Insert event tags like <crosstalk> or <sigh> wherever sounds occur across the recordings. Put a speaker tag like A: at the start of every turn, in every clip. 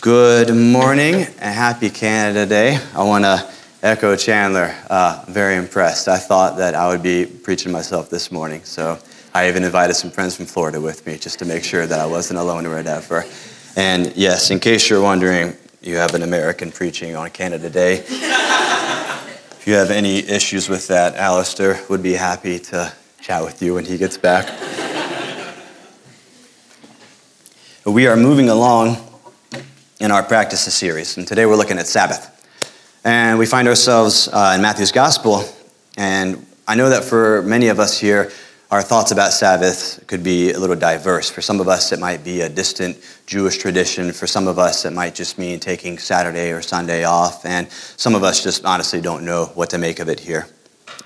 A: Good morning and happy Canada Day. I want to echo Chandler. Uh, very impressed. I thought that I would be preaching myself this morning, so I even invited some friends from Florida with me just to make sure that I wasn't alone or whatever. And yes, in case you're wondering, you have an American preaching on Canada Day. if you have any issues with that, Alistair would be happy to chat with you when he gets back. we are moving along in our practices series. And today we're looking at Sabbath. And we find ourselves uh, in Matthew's Gospel. And I know that for many of us here, our thoughts about Sabbath could be a little diverse. For some of us, it might be a distant Jewish tradition. For some of us, it might just mean taking Saturday or Sunday off. And some of us just honestly don't know what to make of it here.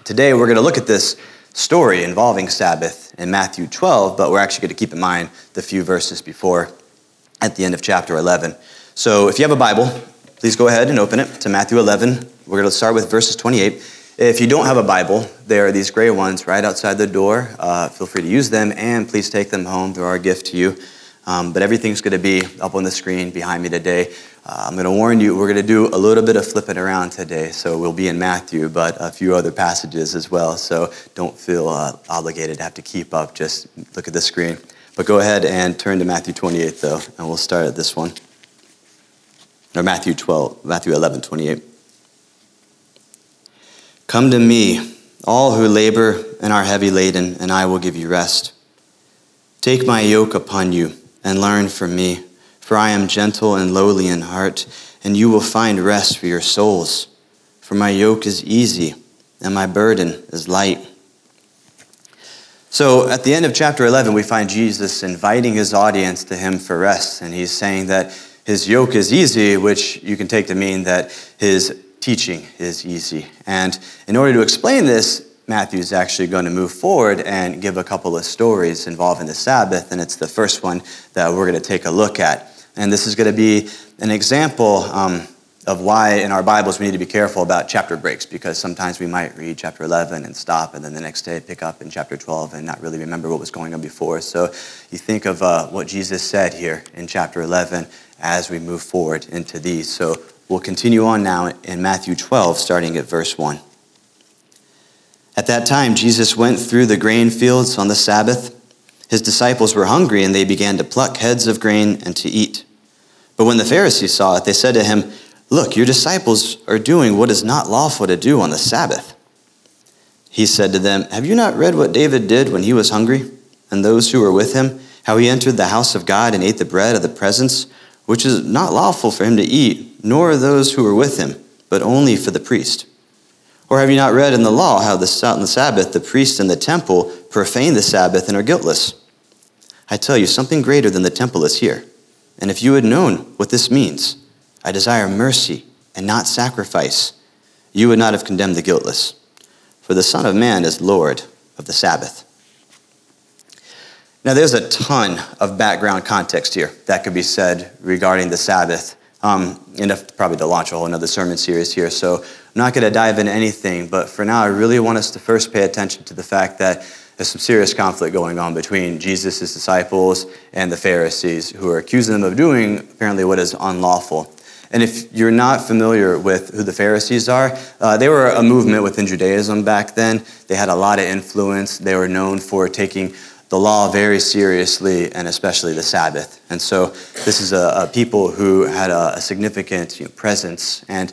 A: Today, we're going to look at this story involving Sabbath in Matthew 12, but we're actually going to keep in mind the few verses before at the end of chapter 11. So if you have a Bible, please go ahead and open it to Matthew 11. We're going to start with verses 28. If you don't have a Bible, there are these gray ones right outside the door. Uh, feel free to use them and please take them home. They're our gift to you. Um, but everything's going to be up on the screen behind me today. Uh, I'm going to warn you, we're going to do a little bit of flipping around today. So we'll be in Matthew, but a few other passages as well. So don't feel uh, obligated to have to keep up. Just look at the screen. But go ahead and turn to Matthew 28, though, and we'll start at this one or Matthew 12, Matthew 11, 28. Come to me, all who labor and are heavy laden, and I will give you rest. Take my yoke upon you and learn from me, for I am gentle and lowly in heart, and you will find rest for your souls. For my yoke is easy and my burden is light. So at the end of chapter 11, we find Jesus inviting his audience to him for rest, and he's saying that his yoke is easy, which you can take to mean that his teaching is easy. And in order to explain this, Matthew is actually going to move forward and give a couple of stories involving the Sabbath, and it's the first one that we're going to take a look at. And this is going to be an example um, of why in our Bibles we need to be careful about chapter breaks, because sometimes we might read chapter 11 and stop, and then the next day pick up in chapter 12 and not really remember what was going on before. So you think of uh, what Jesus said here in chapter 11 as we move forward into these. So we'll continue on now in Matthew 12, starting at verse 1. At that time, Jesus went through the grain fields on the Sabbath. His disciples were hungry, and they began to pluck heads of grain and to eat. But when the Pharisees saw it, they said to him, Look, your disciples are doing what is not lawful to do on the Sabbath. He said to them, Have you not read what David did when he was hungry, and those who were with him, how he entered the house of God and ate the bread of the presence? which is not lawful for him to eat, nor those who were with him, but only for the priest? Or have you not read in the law how the, on the Sabbath the priest in the temple profane the Sabbath and are guiltless? I tell you, something greater than the temple is here. And if you had known what this means, I desire mercy and not sacrifice, you would not have condemned the guiltless. For the Son of Man is Lord of the Sabbath. Now, there's a ton of background context here that could be said regarding the Sabbath. Um, and probably to launch a whole another sermon series here. So I'm not going to dive into anything, but for now, I really want us to first pay attention to the fact that there's some serious conflict going on between Jesus' disciples and the Pharisees, who are accusing them of doing apparently what is unlawful. And if you're not familiar with who the Pharisees are, uh, they were a movement within Judaism back then. They had a lot of influence. They were known for taking the law very seriously, and especially the Sabbath. And so this is a, a people who had a, a significant you know, presence. And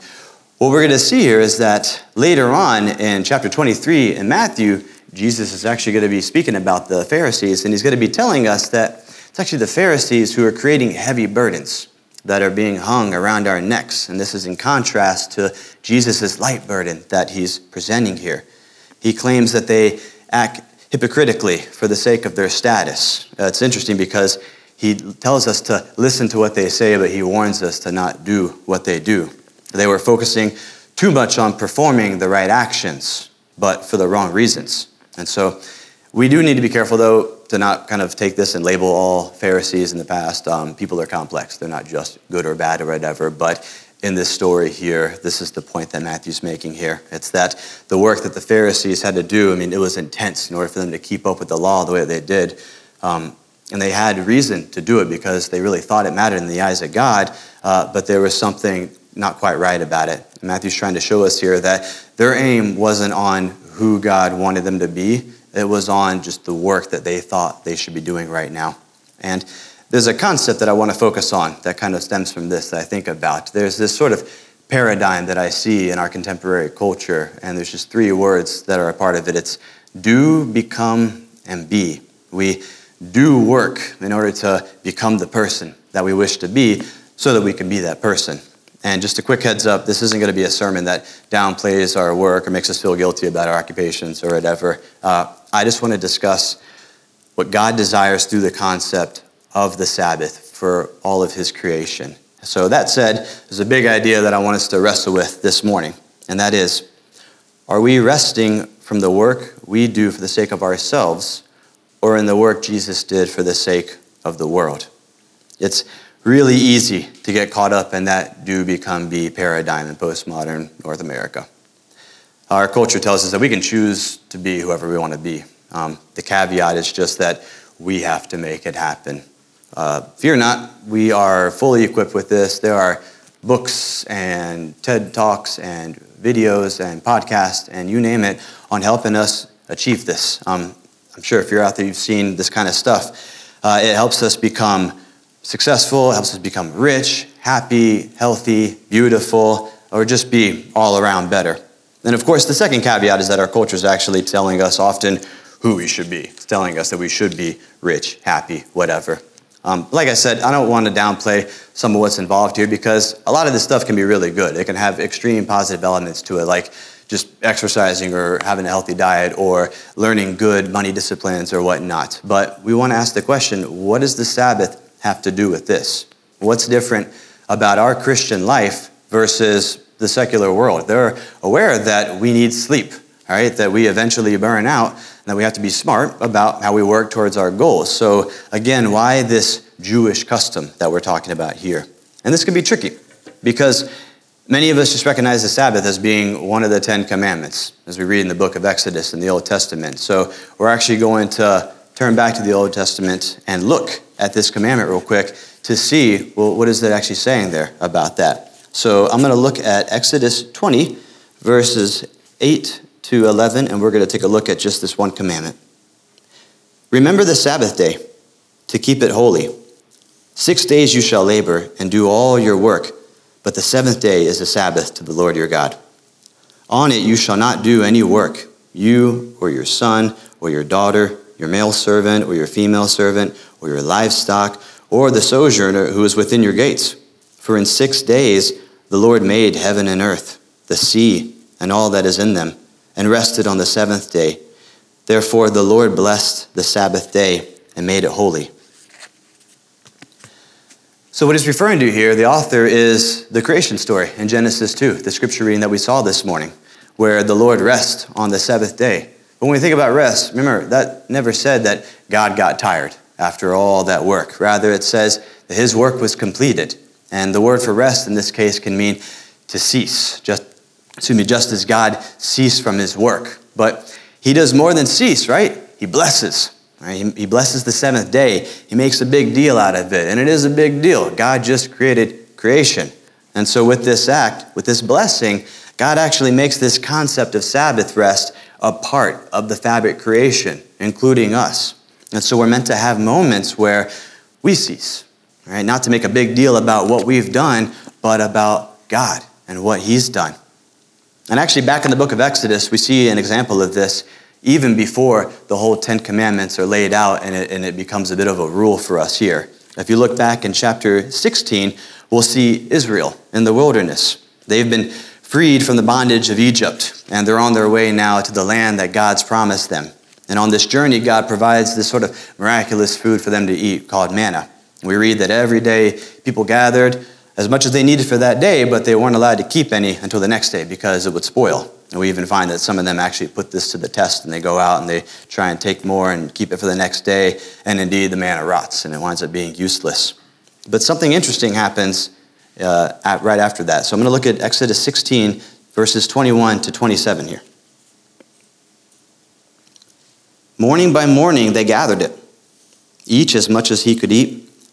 A: what we're going to see here is that later on in chapter 23 in Matthew, Jesus is actually going to be speaking about the Pharisees, and he's going to be telling us that it's actually the Pharisees who are creating heavy burdens that are being hung around our necks. And this is in contrast to Jesus' light burden that he's presenting here. He claims that they act hypocritically for the sake of their status. Uh, it's interesting because he tells us to listen to what they say, but he warns us to not do what they do. They were focusing too much on performing the right actions, but for the wrong reasons. And so we do need to be careful, though, to not kind of take this and label all Pharisees in the past. Um, people are complex, they're not just good or bad or whatever, but in this story here, this is the point that Matthew's making here. It's that the work that the Pharisees had to do, I mean, it was intense in order for them to keep up with the law the way they did. Um, And they had reason to do it because they really thought it mattered in the eyes of God, uh, but there was something not quite right about it. Matthew's trying to show us here that their aim wasn't on who God wanted them to be, it was on just the work that they thought they should be doing right now. And there's a concept that I want to focus on that kind of stems from this that I think about. There's this sort of paradigm that I see in our contemporary culture, and there's just three words that are a part of it it's do, become, and be. We do work in order to become the person that we wish to be so that we can be that person. And just a quick heads up this isn't going to be a sermon that downplays our work or makes us feel guilty about our occupations or whatever. Uh, I just want to discuss what God desires through the concept of the Sabbath for all of His creation. So, that said, there's a big idea that I want us to wrestle with this morning, and that is are we resting from the work we do for the sake of ourselves or in the work Jesus did for the sake of the world? It's really easy to get caught up in that do become be paradigm in postmodern North America. Our culture tells us that we can choose to be whoever we want to be. Um, the caveat is just that we have to make it happen. Uh, fear not, we are fully equipped with this. There are books and TED Talks and videos and podcasts and you name it on helping us achieve this. Um, I'm sure if you're out there, you've seen this kind of stuff. Uh, it helps us become successful, helps us become rich, happy, healthy, beautiful, or just be all around better. And of course, the second caveat is that our culture is actually telling us often who we should be. It's telling us that we should be rich, happy, whatever. Um, like I said, I don't want to downplay some of what's involved here because a lot of this stuff can be really good. It can have extreme positive elements to it, like just exercising or having a healthy diet or learning good money disciplines or whatnot. But we want to ask the question what does the Sabbath have to do with this? What's different about our Christian life versus the secular world? They're aware that we need sleep, all right, that we eventually burn out, and that we have to be smart about how we work towards our goals. So, again, why this Jewish custom that we're talking about here? And this can be tricky because many of us just recognize the Sabbath as being one of the Ten Commandments, as we read in the book of Exodus in the Old Testament. So, we're actually going to turn back to the Old Testament and look at this commandment real quick to see, well, what is it actually saying there about that? So I'm going to look at Exodus 20, verses 8 to 11, and we're going to take a look at just this one commandment. Remember the Sabbath day to keep it holy. Six days you shall labor and do all your work, but the seventh day is a Sabbath to the Lord your God. On it you shall not do any work, you or your son or your daughter your male servant or your female servant or your livestock or the sojourner who is within your gates. For in six days the Lord made heaven and earth, the sea, and all that is in them, and rested on the seventh day. Therefore the Lord blessed the Sabbath day and made it holy. So, what he's referring to here, the author, is the creation story in Genesis 2, the scripture reading that we saw this morning, where the Lord rests on the seventh day. But when we think about rest, remember, that never said that God got tired after all that work. Rather, it says that his work was completed. And the word for rest in this case can mean to cease, just, excuse me, just as God ceased from his work. But he does more than cease, right? He blesses. Right? He, he blesses the seventh day. He makes a big deal out of it. And it is a big deal. God just created creation. And so, with this act, with this blessing, God actually makes this concept of Sabbath rest a part of the fabric creation, including us. And so we're meant to have moments where we cease, Not to make a big deal about what we've done, but about God and what He's done. And actually, back in the book of Exodus, we see an example of this even before the whole Ten Commandments are laid out and it, and it becomes a bit of a rule for us here. If you look back in chapter 16, we'll see Israel in the wilderness. They've been freed from the bondage of Egypt, and they're on their way now to the land that God's promised them. And on this journey, God provides this sort of miraculous food for them to eat called manna. We read that every day people gathered as much as they needed for that day, but they weren't allowed to keep any until the next day because it would spoil. And we even find that some of them actually put this to the test and they go out and they try and take more and keep it for the next day. And indeed, the manna rots and it winds up being useless. But something interesting happens uh, at, right after that. So I'm going to look at Exodus 16, verses 21 to 27 here. Morning by morning they gathered it, each as much as he could eat.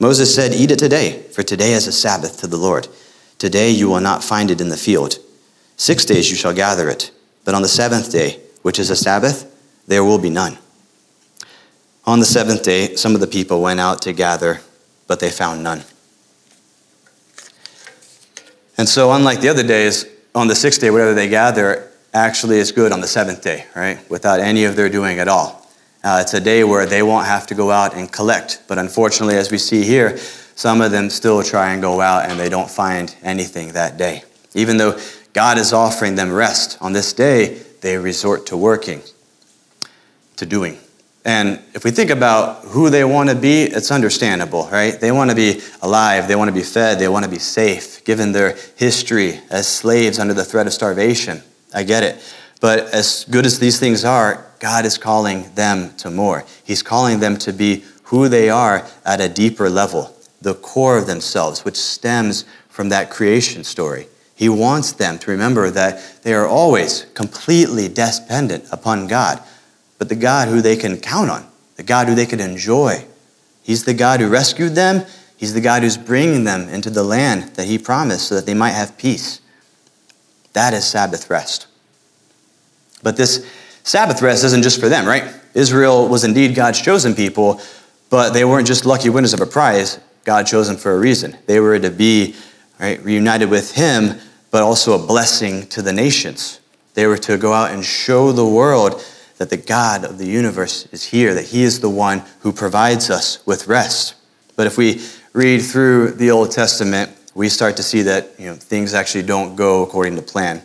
A: Moses said, Eat it today, for today is a Sabbath to the Lord. Today you will not find it in the field. Six days you shall gather it but on the seventh day, which is a Sabbath, there will be none. On the seventh day, some of the people went out to gather, but they found none. And so, unlike the other days, on the sixth day, whatever they gather actually is good on the seventh day, right? Without any of their doing at all. Uh, it's a day where they won't have to go out and collect. But unfortunately, as we see here, some of them still try and go out and they don't find anything that day. Even though God is offering them rest. On this day, they resort to working, to doing. And if we think about who they want to be, it's understandable, right? They want to be alive, they want to be fed, they want to be safe, given their history as slaves under the threat of starvation. I get it. But as good as these things are, God is calling them to more. He's calling them to be who they are at a deeper level, the core of themselves, which stems from that creation story. He wants them to remember that they are always completely dependent upon God, but the God who they can count on, the God who they can enjoy. He's the God who rescued them. He's the God who's bringing them into the land that He promised so that they might have peace. That is Sabbath rest. But this Sabbath rest isn't just for them, right? Israel was indeed God's chosen people, but they weren't just lucky winners of a prize. God chose them for a reason. They were to be right, reunited with Him but also a blessing to the nations. They were to go out and show the world that the God of the universe is here, that He is the one who provides us with rest. But if we read through the Old Testament, we start to see that you know, things actually don't go according to plan.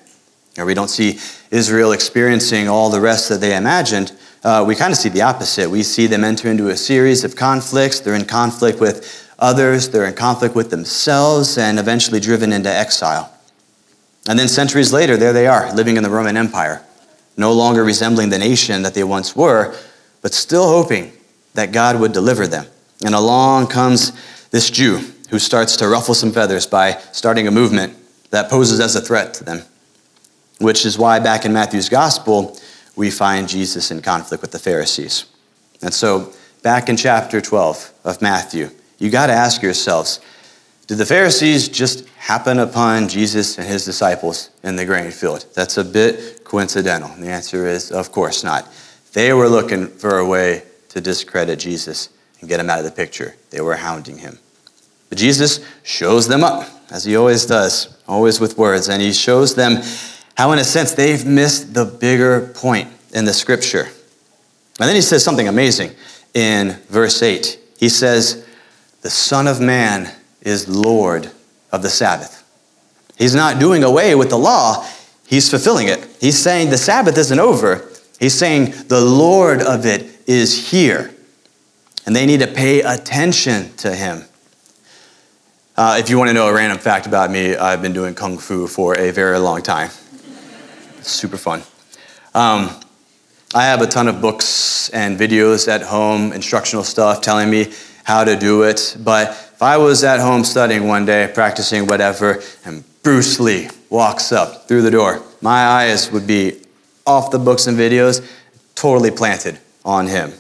A: Or we don't see Israel experiencing all the rest that they imagined. Uh, we kind of see the opposite. We see them enter into a series of conflicts. They're in conflict with others, they're in conflict with themselves, and eventually driven into exile. And then centuries later, there they are, living in the Roman Empire, no longer resembling the nation that they once were, but still hoping that God would deliver them. And along comes this Jew who starts to ruffle some feathers by starting a movement that poses as a threat to them, which is why back in Matthew's gospel, we find Jesus in conflict with the Pharisees. And so, back in chapter 12 of Matthew, you got to ask yourselves did the Pharisees just happen upon Jesus and his disciples in the grain field? That's a bit coincidental. And the answer is, of course not. They were looking for a way to discredit Jesus and get him out of the picture. They were hounding him. But Jesus shows them up, as he always does, always with words, and he shows them how, in a sense, they've missed the bigger point in the scripture. And then he says something amazing in verse 8. He says, The Son of Man is Lord of the Sabbath. He's not doing away with the law, he's fulfilling it. He's saying the Sabbath isn't over, he's saying the Lord of it is here. And they need to pay attention to him. Uh, if you want to know a random fact about me, I've been doing Kung Fu for a very long time. Super fun. Um, I have a ton of books and videos at home, instructional stuff telling me how to do it, but if I was at home studying one day, practicing whatever, and Bruce Lee walks up through the door, my eyes would be off the books and videos, totally planted on him.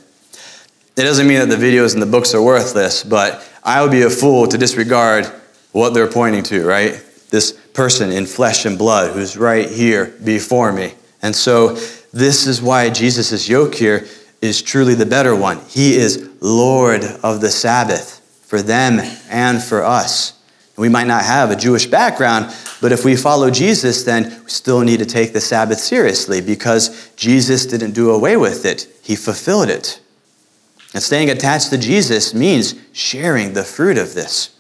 A: It doesn't mean that the videos and the books are worthless, but I would be a fool to disregard what they're pointing to, right? This person in flesh and blood who's right here before me. And so, this is why Jesus' yoke here is truly the better one. He is Lord of the Sabbath for them and for us. We might not have a Jewish background, but if we follow Jesus, then we still need to take the Sabbath seriously because Jesus didn't do away with it, He fulfilled it. And staying attached to Jesus means sharing the fruit of this.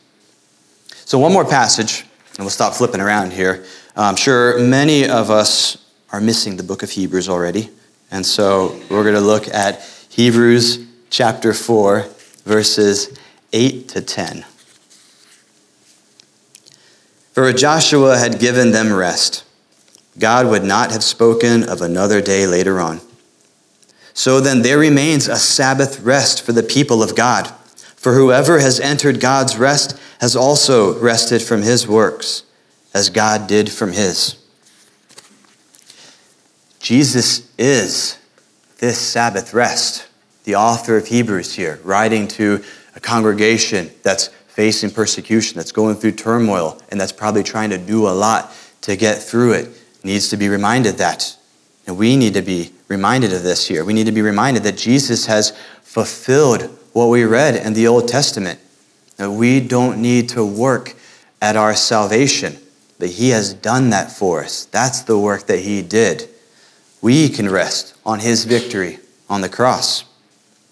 A: So, one more passage, and we'll stop flipping around here. Uh, I'm sure many of us are missing the book of Hebrews already. And so we're going to look at Hebrews chapter 4, verses 8 to 10. For Joshua had given them rest, God would not have spoken of another day later on. So then there remains a Sabbath rest for the people of God. For whoever has entered God's rest has also rested from his works, as God did from his. Jesus is this Sabbath rest. The author of Hebrews here, writing to a congregation that's facing persecution, that's going through turmoil, and that's probably trying to do a lot to get through it, needs to be reminded that. And we need to be reminded of this here. We need to be reminded that Jesus has fulfilled what we read in the Old Testament. That we don't need to work at our salvation, but He has done that for us. That's the work that He did. We can rest on His victory on the cross.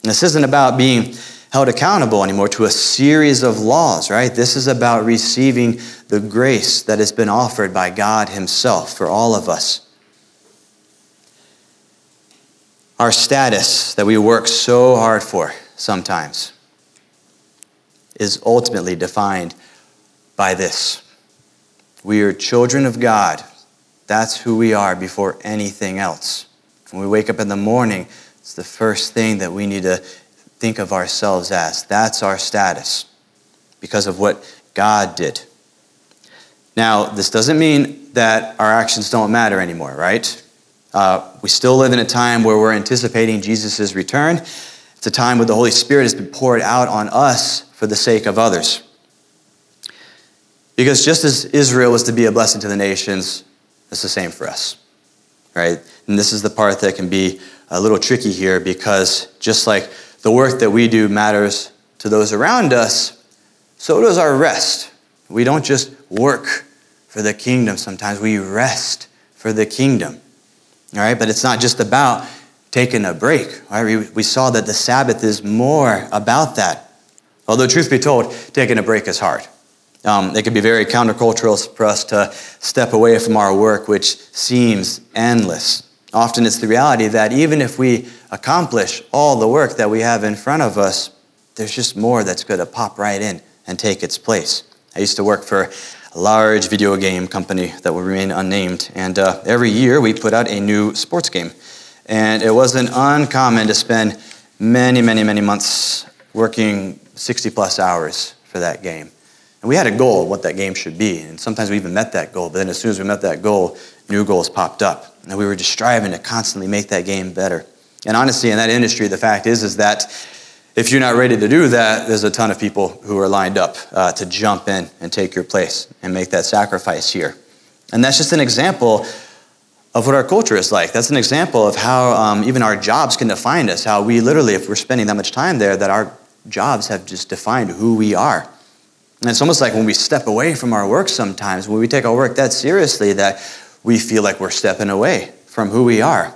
A: And this isn't about being held accountable anymore to a series of laws, right? This is about receiving the grace that has been offered by God Himself for all of us. Our status that we work so hard for sometimes is ultimately defined by this. We are children of God. That's who we are before anything else. When we wake up in the morning, it's the first thing that we need to think of ourselves as. That's our status because of what God did. Now, this doesn't mean that our actions don't matter anymore, right? Uh, we still live in a time where we're anticipating Jesus' return. It's a time where the Holy Spirit has been poured out on us for the sake of others. Because just as Israel was to be a blessing to the nations, it's the same for us, right? And this is the part that can be a little tricky here because just like the work that we do matters to those around us, so does our rest. We don't just work for the kingdom sometimes, we rest for the kingdom. All right, but it's not just about taking a break. Right? We, we saw that the Sabbath is more about that. Although, truth be told, taking a break is hard. Um, it can be very countercultural for us to step away from our work, which seems endless. Often it's the reality that even if we accomplish all the work that we have in front of us, there's just more that's going to pop right in and take its place. I used to work for a large video game company that will remain unnamed, and uh, every year we put out a new sports game. And it wasn't uncommon to spend many, many, many months working 60 plus hours for that game. And we had a goal of what that game should be, and sometimes we even met that goal, but then as soon as we met that goal, new goals popped up. And we were just striving to constantly make that game better. And honestly, in that industry, the fact is, is that if you're not ready to do that, there's a ton of people who are lined up uh, to jump in and take your place and make that sacrifice here. And that's just an example of what our culture is like. That's an example of how um, even our jobs can define us, how we literally, if we're spending that much time there, that our jobs have just defined who we are. And it's almost like when we step away from our work sometimes, when we take our work that seriously, that we feel like we're stepping away from who we are.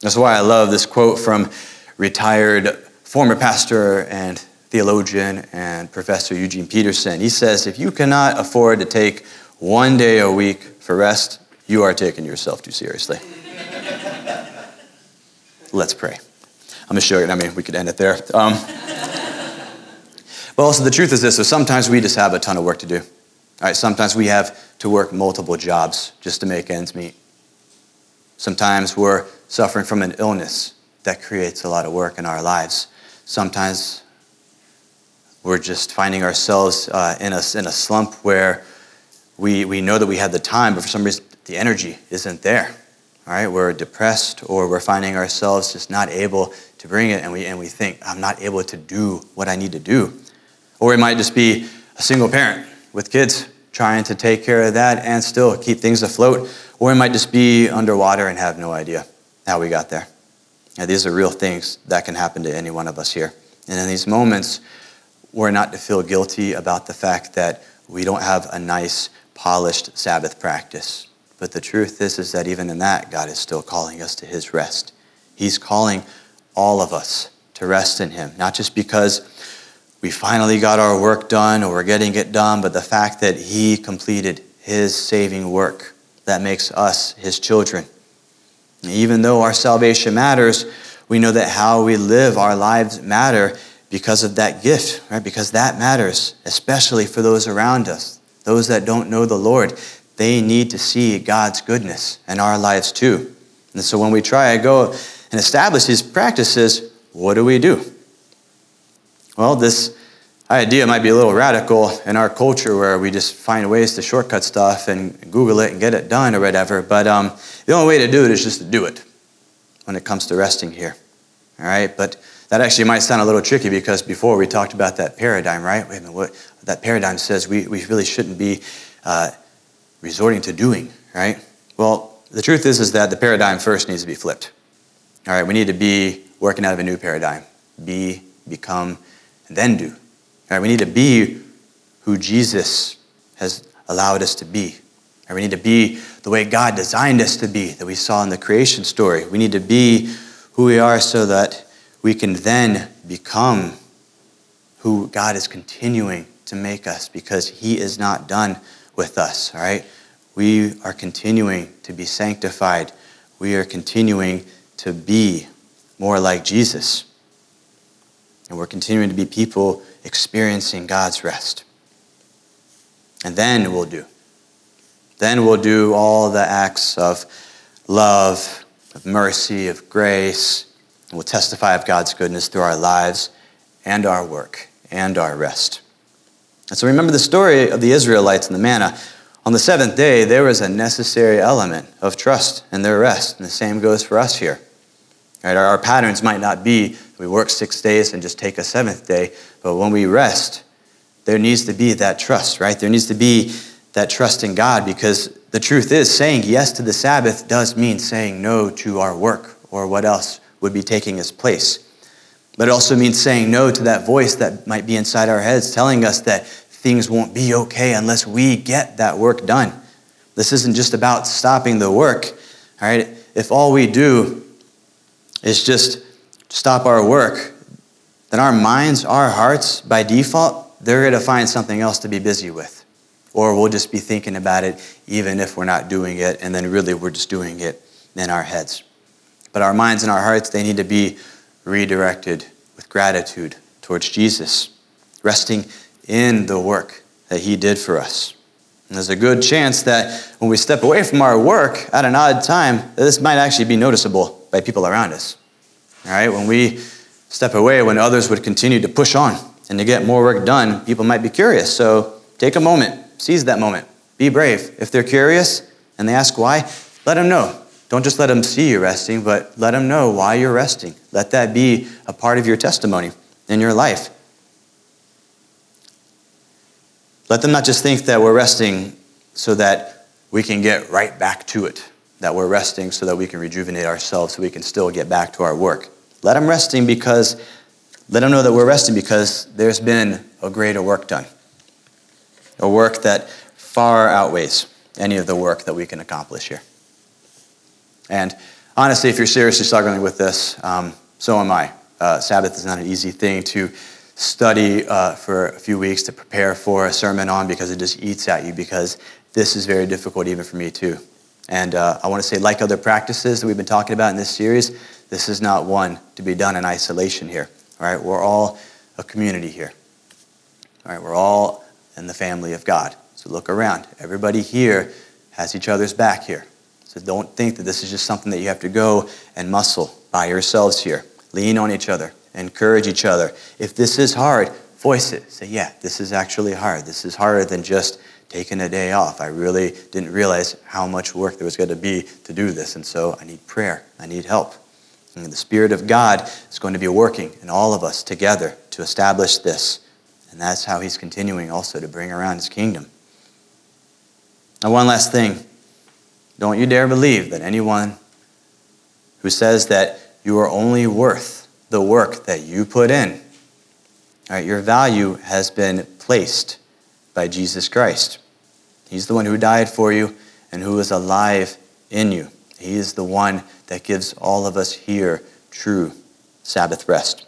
A: That's why I love this quote from retired former pastor and theologian and professor Eugene Peterson. He says, If you cannot afford to take one day a week for rest, you are taking yourself too seriously. <laughs> Let's pray. I'm show you. I mean, we could end it there. Um, but also, the truth is this so sometimes we just have a ton of work to do. All right, sometimes we have to work multiple jobs just to make ends meet. Sometimes we're suffering from an illness that creates a lot of work in our lives. Sometimes we're just finding ourselves uh, in, a, in a slump where we, we know that we have the time, but for some reason the energy isn't there. All right, we're depressed or we're finding ourselves just not able to bring it, and we, and we think, I'm not able to do what I need to do. Or it might just be a single parent with kids trying to take care of that and still keep things afloat. Or it might just be underwater and have no idea how we got there. Now, these are real things that can happen to any one of us here. And in these moments, we're not to feel guilty about the fact that we don't have a nice, polished Sabbath practice. But the truth is, is that even in that, God is still calling us to his rest. He's calling all of us to rest in him, not just because we finally got our work done or we're getting it done, but the fact that He completed His saving work that makes us His children. Even though our salvation matters, we know that how we live our lives matter because of that gift, right? Because that matters, especially for those around us, those that don't know the Lord. They need to see God's goodness in our lives too. And so when we try to go and establish these practices, what do we do? Well, this idea might be a little radical in our culture where we just find ways to shortcut stuff and Google it and get it done or whatever. But um, the only way to do it is just to do it when it comes to resting here. All right? But that actually might sound a little tricky because before we talked about that paradigm, right? Wait a minute, what that paradigm says we, we really shouldn't be uh, resorting to doing, right? Well, the truth is, is that the paradigm first needs to be flipped. All right, we need to be working out of a new paradigm. Be, become, and then do. All right, we need to be who Jesus has allowed us to be. Right, we need to be the way God designed us to be, that we saw in the creation story. We need to be who we are so that we can then become who God is continuing to make us because He is not done with us, all right? We are continuing to be sanctified. We are continuing to be more like Jesus. And we're continuing to be people experiencing God's rest. And then we'll do. Then we'll do all the acts of love, of mercy, of grace, we'll testify of God's goodness through our lives and our work and our rest. And so remember the story of the Israelites and the manna. On the seventh day, there was a necessary element of trust and their rest, and the same goes for us here. Right, our, our patterns might not be we work six days and just take a seventh day, but when we rest, there needs to be that trust, right? There needs to be that trust in God because the truth is, saying yes to the Sabbath does mean saying no to our work or what else would be taking its place. But it also means saying no to that voice that might be inside our heads telling us that things won't be okay unless we get that work done. This isn't just about stopping the work, all right? If all we do is just stop our work, then our minds, our hearts, by default, they're going to find something else to be busy with. Or we'll just be thinking about it even if we're not doing it, and then really we're just doing it in our heads. But our minds and our hearts, they need to be redirected with gratitude towards Jesus, resting in the work that He did for us. And there's a good chance that when we step away from our work at an odd time, this might actually be noticeable by people around us. All right, when we step away, when others would continue to push on and to get more work done, people might be curious. So take a moment, seize that moment, be brave. If they're curious and they ask why, let them know. Don't just let them see you resting, but let them know why you're resting. Let that be a part of your testimony in your life. Let them not just think that we're resting so that we can get right back to it that we're resting so that we can rejuvenate ourselves so we can still get back to our work. Let them resting because let them know that we're resting because there's been a greater work done. A work that far outweighs any of the work that we can accomplish here. And honestly, if you're seriously struggling with this, um, so am I. Uh, Sabbath is not an easy thing to study uh, for a few weeks to prepare for a sermon on because it just eats at you because this is very difficult even for me too. And uh, I want to say, like other practices that we've been talking about in this series, this is not one to be done in isolation here. All right, we're all a community here. All right, we're all in the family of God. So look around. Everybody here has each other's back here. So don't think that this is just something that you have to go and muscle by yourselves here. Lean on each other, encourage each other. If this is hard, voice it. Say, yeah, this is actually hard. This is harder than just taking a day off. I really didn't realize how much work there was going to be to do this, and so I need prayer. I need help. And the Spirit of God is going to be working in all of us together to establish this. And that's how He's continuing also to bring around His kingdom. Now, one last thing. Don't you dare believe that anyone who says that you are only worth the work that you put in, all right, your value has been placed by Jesus Christ. He's the one who died for you and who is alive in you. He is the one that gives all of us here true Sabbath rest.